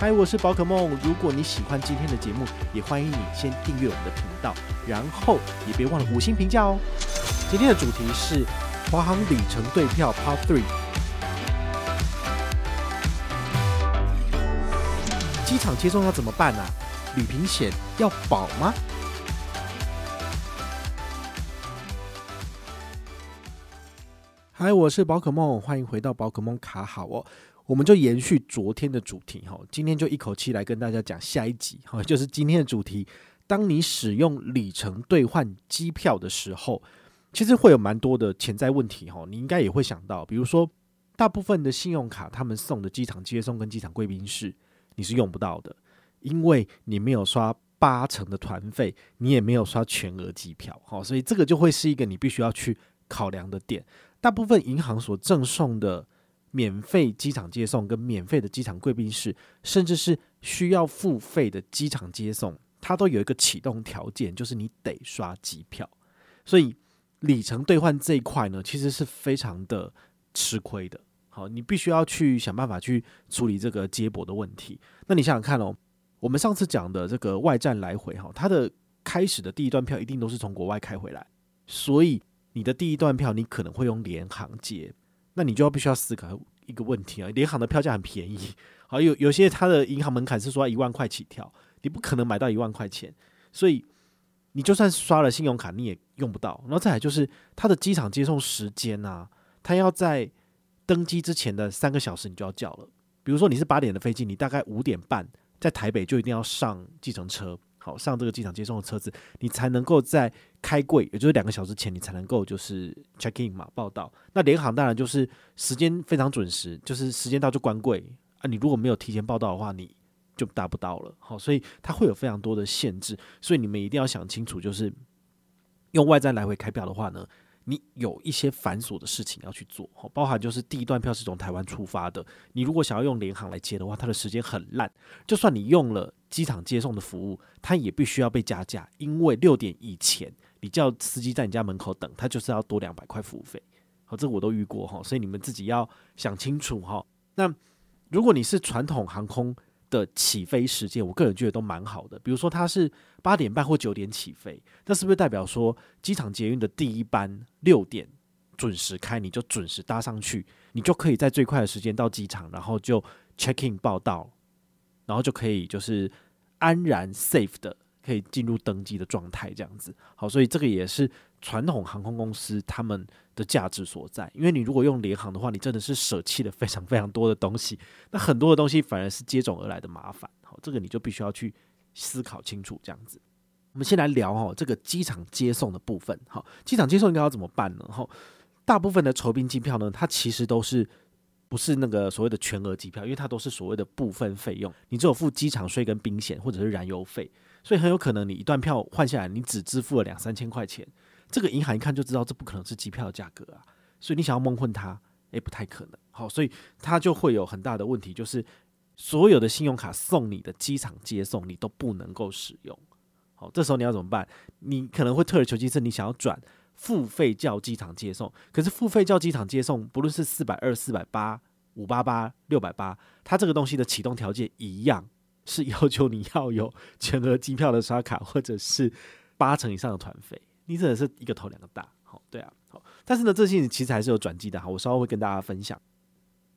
嗨，我是宝可梦。如果你喜欢今天的节目，也欢迎你先订阅我们的频道，然后也别忘了五星评价哦。今天的主题是华航里程对票 Part Three。机场接送要怎么办呢、啊？旅平险要保吗？嗨，我是宝可梦，欢迎回到宝可梦卡好哦。我们就延续昨天的主题哈，今天就一口气来跟大家讲下一集哈，就是今天的主题。当你使用里程兑换机票的时候，其实会有蛮多的潜在问题哈。你应该也会想到，比如说，大部分的信用卡他们送的机场接送跟机场贵宾室，你是用不到的，因为你没有刷八成的团费，你也没有刷全额机票哈，所以这个就会是一个你必须要去考量的点。大部分银行所赠送的。免费机场接送跟免费的机场贵宾室，甚至是需要付费的机场接送，它都有一个启动条件，就是你得刷机票。所以里程兑换这一块呢，其实是非常的吃亏的。好，你必须要去想办法去处理这个接驳的问题。那你想想看哦，我们上次讲的这个外站来回哈，它的开始的第一段票一定都是从国外开回来，所以你的第一段票你可能会用联航接。那你就要必须要思考一个问题啊，联航的票价很便宜，好，有有些它的银行门槛是说一万块起跳，你不可能买到一万块钱，所以你就算刷了信用卡你也用不到。然后再来就是它的机场接送时间啊，它要在登机之前的三个小时你就要叫了，比如说你是八点的飞机，你大概五点半在台北就一定要上计程车。好，上这个机场接送的车子，你才能够在开柜，也就是两个小时前，你才能够就是 check in 嘛，报到。那联航当然就是时间非常准时，就是时间到就关柜啊。你如果没有提前报到的话，你就达不到了。好，所以它会有非常多的限制，所以你们一定要想清楚，就是用外站来回开票的话呢。你有一些繁琐的事情要去做，好包含就是第一段票是从台湾出发的，你如果想要用联航来接的话，它的时间很烂。就算你用了机场接送的服务，它也必须要被加价，因为六点以前你叫司机在你家门口等，他就是要多两百块服务费。好，这个我都遇过哈，所以你们自己要想清楚哈。那如果你是传统航空的起飞时间，我个人觉得都蛮好的。比如说，它是八点半或九点起飞，那是不是代表说机场捷运的第一班六点准时开，你就准时搭上去，你就可以在最快的时间到机场，然后就 check in 报到，然后就可以就是安然 safe 的可以进入登机的状态，这样子。好，所以这个也是。传统航空公司他们的价值所在，因为你如果用联航的话，你真的是舍弃了非常非常多的东西，那很多的东西反而是接踵而来的麻烦。好，这个你就必须要去思考清楚。这样子，我们先来聊哦，这个机场接送的部分。好，机场接送应该要怎么办呢？哈，大部分的酬宾机票呢，它其实都是不是那个所谓的全额机票，因为它都是所谓的部分费用，你只有付机场税跟宾险或者是燃油费，所以很有可能你一段票换下来，你只支付了两三千块钱。这个银行一看就知道这不可能是机票的价格啊，所以你想要蒙混它，诶，不太可能。好，所以它就会有很大的问题，就是所有的信用卡送你的机场接送你都不能够使用。好，这时候你要怎么办？你可能会退而求其次，你想要转付费叫机场接送，可是付费叫机场接送，不论是四百二、四百八、五八八、六百八，它这个东西的启动条件一样，是要求你要有全额机票的刷卡，或者是八成以上的团费。你真的是一个头两个大，好，对啊，好，但是呢，这些其实还是有转机的哈，我稍后会跟大家分享。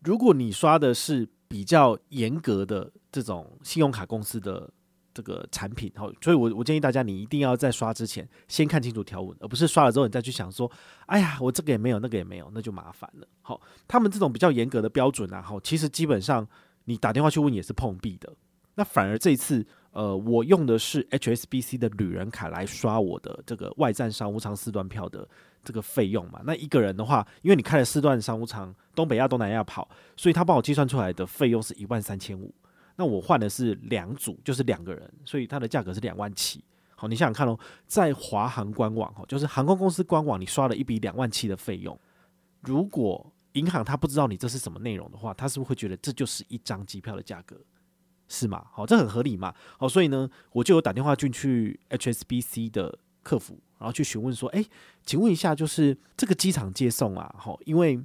如果你刷的是比较严格的这种信用卡公司的这个产品，好，所以我我建议大家，你一定要在刷之前先看清楚条文，而不是刷了之后你再去想说，哎呀，我这个也没有，那个也没有，那就麻烦了。好，他们这种比较严格的标准啊，好，其实基本上你打电话去问也是碰壁的。那反而这一次，呃，我用的是 HSBC 的旅人卡来刷我的这个外站商务舱四段票的这个费用嘛。那一个人的话，因为你开了四段商务舱，东北亚、东南亚跑，所以他帮我计算出来的费用是一万三千五。那我换的是两组，就是两个人，所以它的价格是两万七。好，你想想看哦，在华航官网哈，就是航空公司官网，你刷了一笔两万七的费用，如果银行他不知道你这是什么内容的话，他是不是会觉得这就是一张机票的价格？是吗？好，这很合理嘛。好，所以呢，我就有打电话进去 HSBC 的客服，然后去询问说：“诶，请问一下，就是这个机场接送啊，好，因为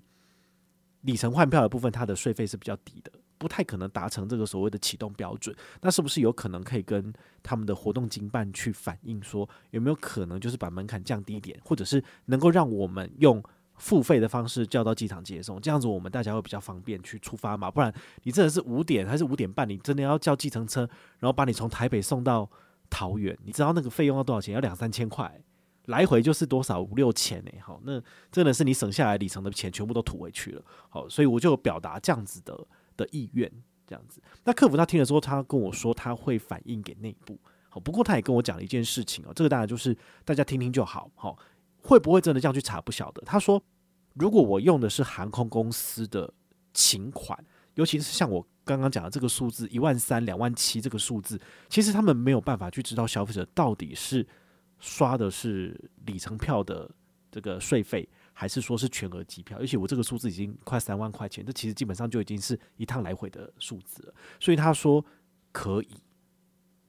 里程换票的部分，它的税费是比较低的，不太可能达成这个所谓的启动标准。那是不是有可能可以跟他们的活动经办去反映，说有没有可能就是把门槛降低一点，或者是能够让我们用？”付费的方式叫到机场接送，这样子我们大家会比较方便去出发嘛？不然你真的是五点还是五点半，你真的要叫计程车，然后把你从台北送到桃园，你知道那个费用要多少钱？要两三千块，来回就是多少五六千呢？好，那真的是你省下来里程的钱全部都吐回去了。好，所以我就表达这样子的的意愿，这样子。那客服他听了之后，他跟我说他会反映给内部。好，不过他也跟我讲了一件事情哦，这个当然就是大家听听就好。好。会不会真的这样去查？不晓得。他说，如果我用的是航空公司的请款，尤其是像我刚刚讲的这个数字一万三、两万七这个数字，其实他们没有办法去知道消费者到底是刷的是里程票的这个税费，还是说是全额机票。而且我这个数字已经快三万块钱，这其实基本上就已经是一趟来回的数字了。所以他说可以，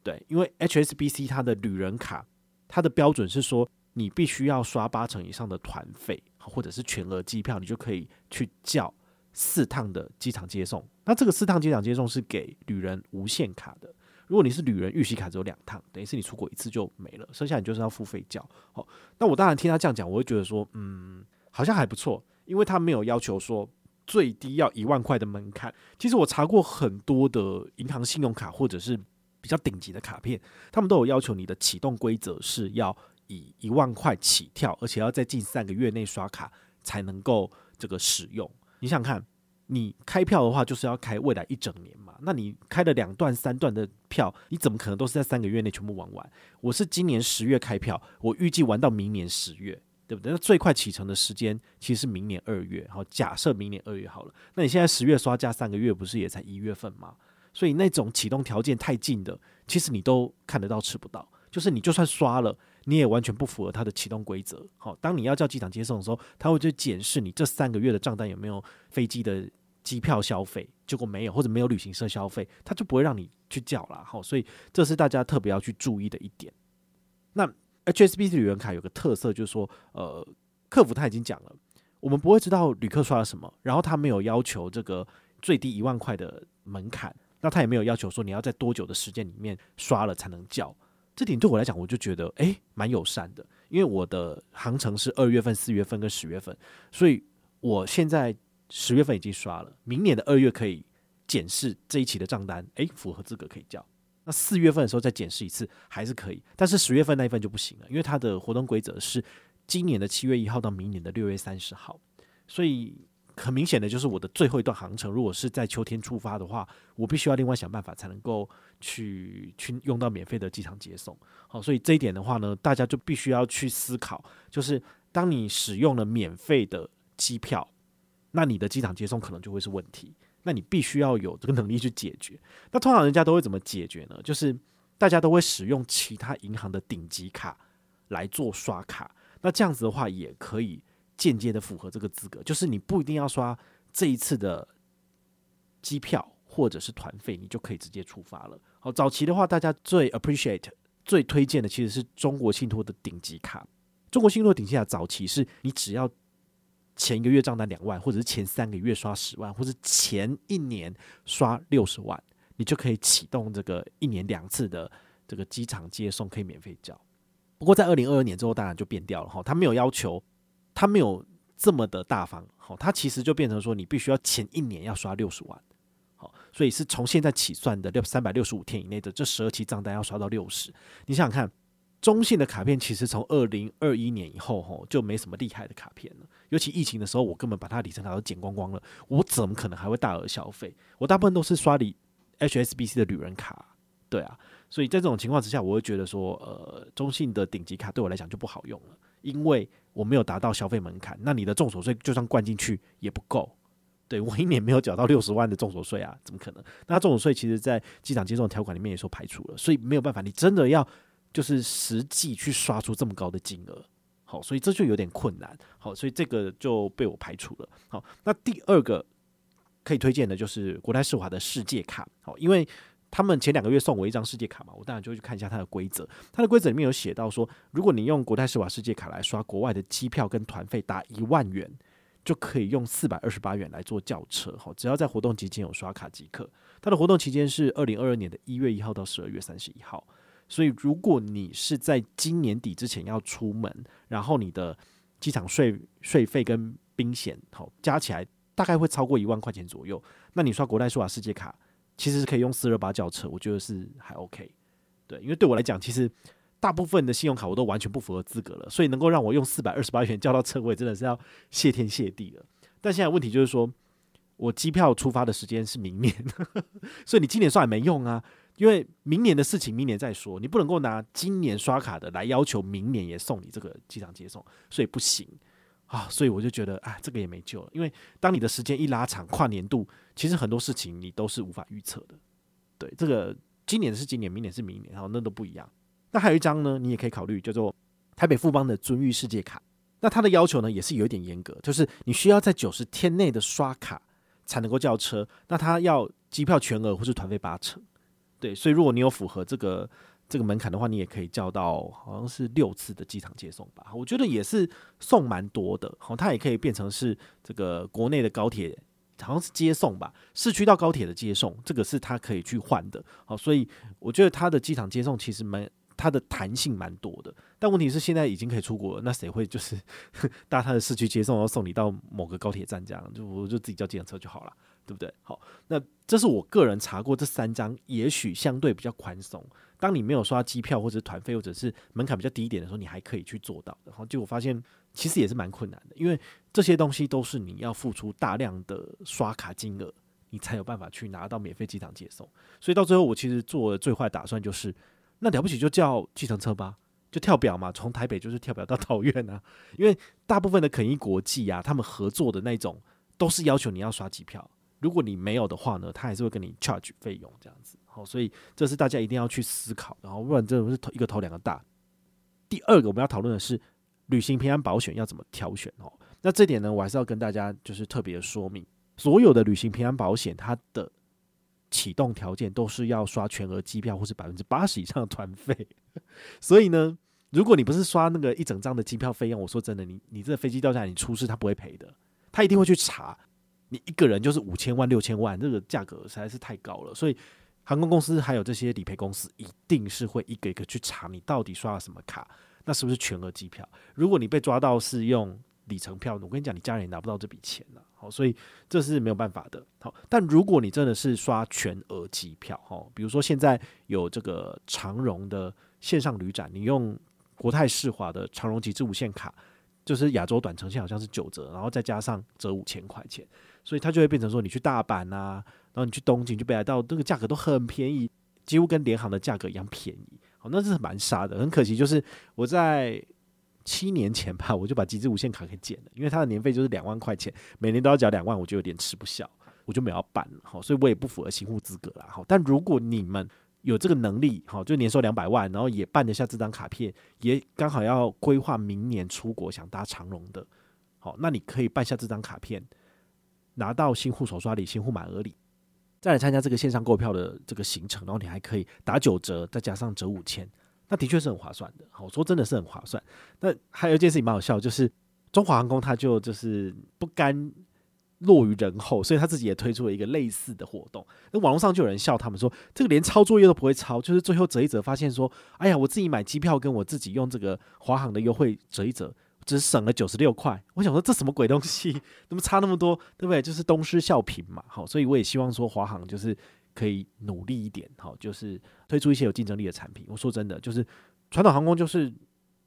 对，因为 HSBC 它的旅人卡，它的标准是说。你必须要刷八成以上的团费，或者是全额机票，你就可以去叫四趟的机场接送。那这个四趟机场接送是给旅人无限卡的。如果你是旅人预习卡只有两趟，等于是你出国一次就没了，剩下你就是要付费叫。好，那我当然听他这样讲，我会觉得说，嗯，好像还不错，因为他没有要求说最低要一万块的门槛。其实我查过很多的银行信用卡或者是比较顶级的卡片，他们都有要求你的启动规则是要。以一万块起跳，而且要在近三个月内刷卡才能够这个使用。你想看，你开票的话就是要开未来一整年嘛？那你开了两段、三段的票，你怎么可能都是在三个月内全部玩完？我是今年十月开票，我预计玩到明年十月，对不对？那最快启程的时间其实是明年二月。好，假设明年二月好了，那你现在十月刷加三个月，不是也才一月份吗？所以那种启动条件太近的，其实你都看得到吃不到。就是你就算刷了。你也完全不符合它的启动规则。好，当你要叫机场接送的时候，他会去检视你这三个月的账单有没有飞机的机票消费，结果没有，或者没有旅行社消费，他就不会让你去叫了。好，所以这是大家特别要去注意的一点。那 HSBC 旅游卡有个特色，就是说，呃，客服他已经讲了，我们不会知道旅客刷了什么，然后他没有要求这个最低一万块的门槛，那他也没有要求说你要在多久的时间里面刷了才能叫。这点对我来讲，我就觉得诶蛮友善的，因为我的航程是二月份、四月份跟十月份，所以我现在十月份已经刷了，明年的二月可以检视这一期的账单，诶，符合资格可以叫。那四月份的时候再检视一次还是可以，但是十月份那一份就不行了，因为它的活动规则是今年的七月一号到明年的六月三十号，所以。很明显的就是我的最后一段航程，如果是在秋天出发的话，我必须要另外想办法才能够去去用到免费的机场接送。好，所以这一点的话呢，大家就必须要去思考，就是当你使用了免费的机票，那你的机场接送可能就会是问题，那你必须要有这个能力去解决。那通常人家都会怎么解决呢？就是大家都会使用其他银行的顶级卡来做刷卡，那这样子的话也可以。间接的符合这个资格，就是你不一定要刷这一次的机票或者是团费，你就可以直接出发了。好，早期的话，大家最 appreciate 最推荐的其实是中国信托的顶级卡。中国信托顶级卡早期是你只要前一个月账单两万，或者是前三个月刷十万，或者前一年刷六十万，你就可以启动这个一年两次的这个机场接送，可以免费交。不过在二零二二年之后，当然就变掉了哈，他没有要求。他没有这么的大方，好，他其实就变成说，你必须要前一年要刷六十万，好，所以是从现在起算的六三百六十五天以内的这十二期账单要刷到六十。你想想看，中信的卡片其实从二零二一年以后，吼就没什么厉害的卡片了。尤其疫情的时候，我根本把它里程卡都剪光光了，我怎么可能还会大额消费？我大部分都是刷里 HSBC 的旅人卡，对啊，所以在这种情况之下，我会觉得说，呃，中信的顶级卡对我来讲就不好用了，因为我没有达到消费门槛。那你的重所税就算灌进去也不够，对，我一年没有缴到六十万的重所税啊，怎么可能？那重所税其实在机场接送条款里面也说排除了，所以没有办法，你真的要就是实际去刷出这么高的金额，好，所以这就有点困难，好，所以这个就被我排除了。好，那第二个可以推荐的就是国泰世华的世界卡，好，因为。他们前两个月送我一张世界卡嘛，我当然就去看一下它的规则。它的规则里面有写到说，如果你用国泰世华世界卡来刷国外的机票跟团费达一万元，就可以用四百二十八元来做轿车。哈，只要在活动期间有刷卡即可。它的活动期间是二零二二年的一月一号到十二月三十一号。所以如果你是在今年底之前要出门，然后你的机场税税费跟冰险好加起来大概会超过一万块钱左右，那你刷国泰世华世界卡。其实是可以用四二八轿车，我觉得是还 OK，对，因为对我来讲，其实大部分的信用卡我都完全不符合资格了，所以能够让我用四百二十八元叫到车位，真的是要谢天谢地了。但现在问题就是说，我机票出发的时间是明年，所以你今年刷也没用啊，因为明年的事情明年再说，你不能够拿今年刷卡的来要求明年也送你这个机场接送，所以不行。啊，所以我就觉得，哎，这个也没救了。因为当你的时间一拉长，跨年度，其实很多事情你都是无法预测的。对，这个今年是今年，明年是明年，然后那都不一样。那还有一张呢，你也可以考虑叫做台北富邦的尊誉世界卡。那它的要求呢，也是有一点严格，就是你需要在九十天内的刷卡才能够叫车。那它要机票全额或是团费八成。对，所以如果你有符合这个。这个门槛的话，你也可以叫到好像是六次的机场接送吧，我觉得也是送蛮多的。好，它也可以变成是这个国内的高铁，好像是接送吧，市区到高铁的接送，这个是它可以去换的。好，所以我觉得它的机场接送其实蛮，它的弹性蛮多的。但问题是现在已经可以出国了，那谁会就是 搭它的市区接送，然后送你到某个高铁站这样？就我就自己叫计程车就好了，对不对？好，那这是我个人查过这三张，也许相对比较宽松。当你没有刷机票或者团费，或者是门槛比较低一点的时候，你还可以去做到。然后结果发现，其实也是蛮困难的，因为这些东西都是你要付出大量的刷卡金额，你才有办法去拿到免费机场接送。所以到最后，我其实做的最坏打算就是，那了不起就叫计程车吧，就跳表嘛，从台北就是跳表到桃园啊。因为大部分的肯伊国际啊，他们合作的那种都是要求你要刷机票，如果你没有的话呢，他还是会跟你 charge 费用这样子。好所以这是大家一定要去思考，然后不然真的是头一个头两个大。第二个我们要讨论的是旅行平安保险要怎么挑选哦。那这点呢，我还是要跟大家就是特别的说明，所有的旅行平安保险它的启动条件都是要刷全额机票或是百分之八十以上的团费。所以呢，如果你不是刷那个一整张的机票费用，我说真的，你你这飞机掉下来你出事，他不会赔的，他一定会去查。你一个人就是五千万六千万，这个价格实在是太高了，所以。航空公司还有这些理赔公司，一定是会一个一个去查你到底刷了什么卡，那是不是全额机票？如果你被抓到是用里程票，我跟你讲，你家人也拿不到这笔钱了。好，所以这是没有办法的。好，但如果你真的是刷全额机票，哈，比如说现在有这个长荣的线上旅展，你用国泰世华的长荣极致无限卡，就是亚洲短程线好像是九折，然后再加上折五千块钱，所以它就会变成说你去大阪啊。然后你去东京，去北海道，这个价格都很便宜，几乎跟联航的价格一样便宜。好，那是蛮傻的。很可惜，就是我在七年前吧，我就把极致无限卡给剪了，因为它的年费就是两万块钱，每年都要缴两万，我就有点吃不消，我就没有办了。好，所以我也不符合新户资格了。好，但如果你们有这个能力，好，就年收两百万，然后也办得下这张卡片，也刚好要规划明年出国想搭长荣的，好，那你可以办下这张卡片，拿到新户首刷礼、新户满额礼。再来参加这个线上购票的这个行程，然后你还可以打九折，再加上折五千，那的确是很划算的。我说真的是很划算。那还有一件事情蛮好笑，就是中华航空它就就是不甘落于人后，所以他自己也推出了一个类似的活动。那网络上就有人笑他们说，这个连抄作业都不会抄，就是最后折一折，发现说，哎呀，我自己买机票跟我自己用这个华航的优惠折一折。只省了九十六块，我想说这什么鬼东西，怎么差那么多，对不对？就是东施效颦嘛，好，所以我也希望说华航就是可以努力一点，好，就是推出一些有竞争力的产品。我说真的，就是传统航空就是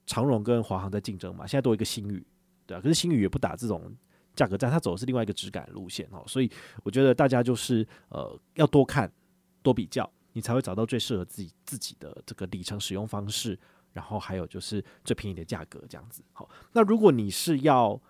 长荣跟华航在竞争嘛，现在多一个新宇，对啊，可是新宇也不打这种价格战，它走的是另外一个质感路线哦，所以我觉得大家就是呃要多看多比较，你才会找到最适合自己自己的这个里程使用方式，然后还有就是最便宜的价格这样子。好，那如果你是要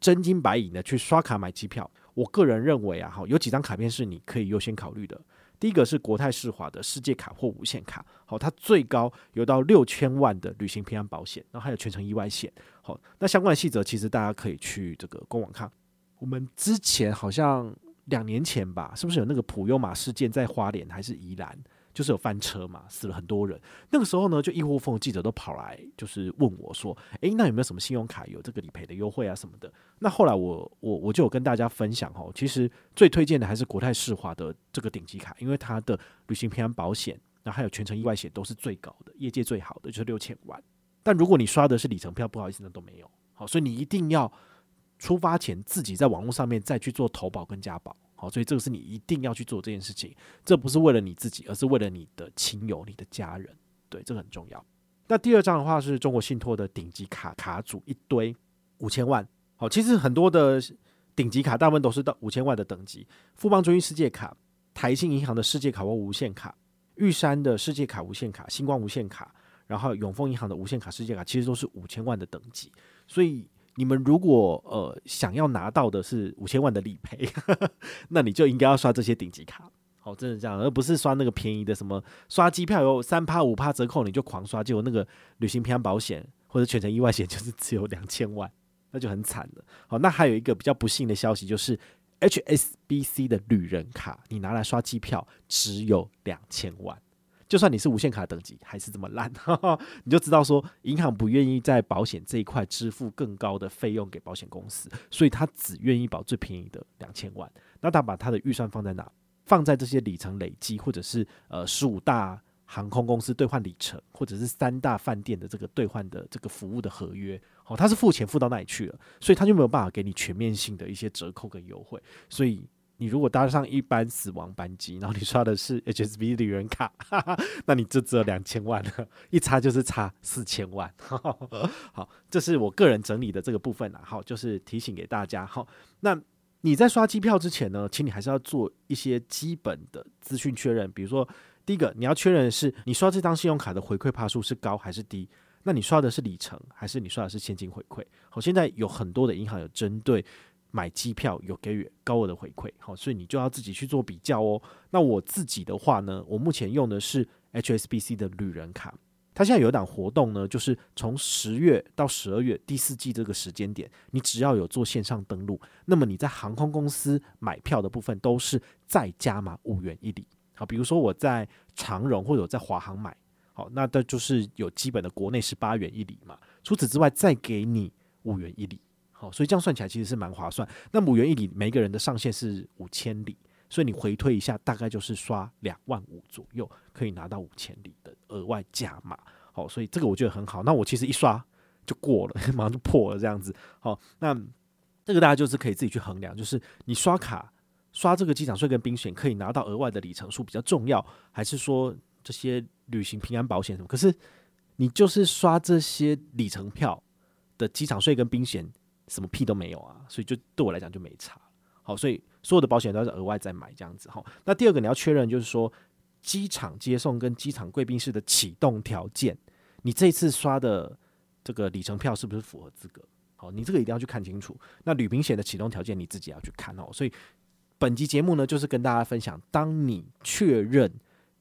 真金白银的去刷卡买机票，我个人认为啊，哈，有几张卡片是你可以优先考虑的。第一个是国泰世华的世界卡或无限卡，好，它最高有到六千万的旅行平安保险，然后还有全程意外险，好，那相关的细则其实大家可以去这个官网看。我们之前好像两年前吧，是不是有那个普悠玛事件在花莲还是宜兰？就是有翻车嘛，死了很多人。那个时候呢，就一窝蜂记者都跑来，就是问我说：“诶，那有没有什么信用卡有这个理赔的优惠啊什么的？”那后来我我我就有跟大家分享哦，其实最推荐的还是国泰世华的这个顶级卡，因为它的旅行平安保险，然后还有全程意外险都是最高的，业界最好的就是六千万。但如果你刷的是里程票，不好意思，那都没有。好，所以你一定要出发前自己在网络上面再去做投保跟加保。好，所以这个是你一定要去做这件事情，这不是为了你自己，而是为了你的亲友、你的家人。对，这个很重要。那第二张的话是中国信托的顶级卡卡组一堆五千万。好，其实很多的顶级卡大部分都是到五千万的等级。富邦中心世界卡、台信银行的世界卡或无限卡、玉山的世界卡无限卡、星光无限卡，然后永丰银行的无限卡世界卡，其实都是五千万的等级。所以。你们如果呃想要拿到的是五千万的理赔，那你就应该要刷这些顶级卡，好，真的这样，而不是刷那个便宜的，什么刷机票有三趴五趴折扣，你就狂刷，结果那个旅行平安保险或者全程意外险就是只有两千万，那就很惨了。好，那还有一个比较不幸的消息就是 HSBC 的旅人卡，你拿来刷机票只有两千万。就算你是无限卡等级，还是这么烂，你就知道说银行不愿意在保险这一块支付更高的费用给保险公司，所以他只愿意保最便宜的两千万。那他把他的预算放在哪？放在这些里程累积，或者是呃十五大航空公司兑换里程，或者是三大饭店的这个兑换的这个服务的合约。好，他是付钱付到那里去了，所以他就没有办法给你全面性的一些折扣跟优惠，所以。你如果搭上一班死亡班机，然后你刷的是 HSBC 旅人卡，哈哈，那你就只有两千万了，一差就是差四千万。好，这是我个人整理的这个部分啦。好，就是提醒给大家。好，那你在刷机票之前呢，请你还是要做一些基本的资讯确认。比如说，第一个你要确认的是，你刷这张信用卡的回馈趴数是高还是低？那你刷的是里程，还是你刷的是现金回馈？好，现在有很多的银行有针对。买机票有给予高额的回馈，好，所以你就要自己去做比较哦。那我自己的话呢，我目前用的是 HSBC 的旅人卡，它现在有一档活动呢，就是从十月到十二月第四季这个时间点，你只要有做线上登录，那么你在航空公司买票的部分都是再加码五元一里。好，比如说我在长荣或者在华航买，好，那这就是有基本的国内是八元一里嘛，除此之外再给你五元一里。哦，所以这样算起来其实是蛮划算。那五元一里，每个人的上限是五千里，所以你回推一下，大概就是刷两万五左右，可以拿到五千里的额外加码。好，所以这个我觉得很好。那我其实一刷就过了，马上就破了这样子。好，那这个大家就是可以自己去衡量，就是你刷卡刷这个机场税跟冰险可以拿到额外的里程数比较重要，还是说这些旅行平安保险什么？可是你就是刷这些里程票的机场税跟冰险。什么屁都没有啊，所以就对我来讲就没差。好，所以所有的保险都是额外再买这样子。好，那第二个你要确认就是说，机场接送跟机场贵宾室的启动条件，你这次刷的这个里程票是不是符合资格？好，你这个一定要去看清楚。那旅行险的启动条件你自己要去看哦。所以本集节目呢，就是跟大家分享，当你确认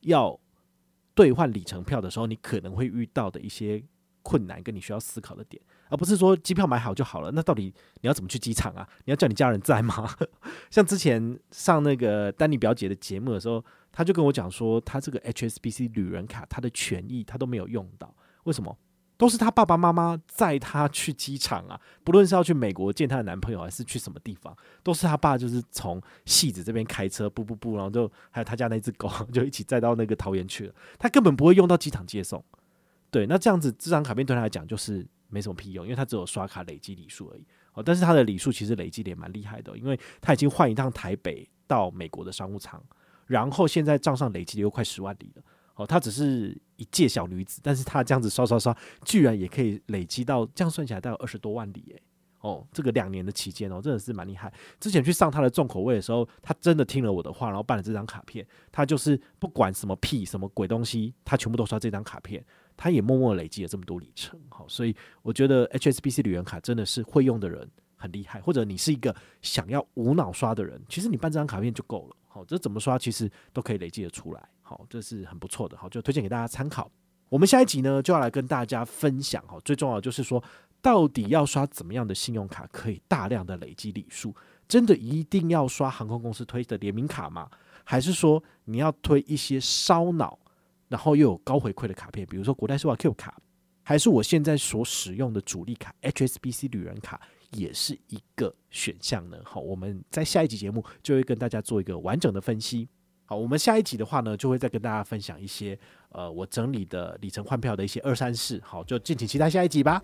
要兑换里程票的时候，你可能会遇到的一些困难跟你需要思考的点。而不是说机票买好就好了，那到底你要怎么去机场啊？你要叫你家人在吗？像之前上那个丹尼表姐的节目的时候，他就跟我讲说，他这个 HSBC 旅人卡，他的权益他都没有用到，为什么？都是他爸爸妈妈载他去机场啊，不论是要去美国见他的男朋友，还是去什么地方，都是他爸就是从戏子这边开车，不不不，然后就还有他家那只狗，就一起载到那个桃园去了，他根本不会用到机场接送。对，那这样子这张卡片对他来讲就是。没什么屁用，因为他只有刷卡累积礼数而已。哦，但是他的礼数其实累积的也蛮厉害的，因为他已经换一趟台北到美国的商务舱，然后现在账上累积的又快十万里了。哦，他只是一介小女子，但是他这样子刷刷刷，居然也可以累积到这样算起来大概二十多万里诶。哦，这个两年的期间哦，真的是蛮厉害。之前去上他的重口味的时候，他真的听了我的话，然后办了这张卡片。他就是不管什么屁什么鬼东西，他全部都刷这张卡片。他也默默累积了这么多里程，好，所以我觉得 HSBC 旅游卡真的是会用的人很厉害，或者你是一个想要无脑刷的人，其实你办这张卡片就够了。好，这怎么刷其实都可以累积得出来。好，这是很不错的。好，就推荐给大家参考。我们下一集呢就要来跟大家分享。好，最重要就是说，到底要刷怎么样的信用卡可以大量的累积里数？真的一定要刷航空公司推的联名卡吗？还是说你要推一些烧脑？然后又有高回馈的卡片，比如说国泰世华 Q 卡，还是我现在所使用的主力卡 HSBC 旅人卡，也是一个选项呢。好，我们在下一集节目就会跟大家做一个完整的分析。好，我们下一集的话呢，就会再跟大家分享一些呃我整理的里程换票的一些二三四。好，就敬请期待下一集吧。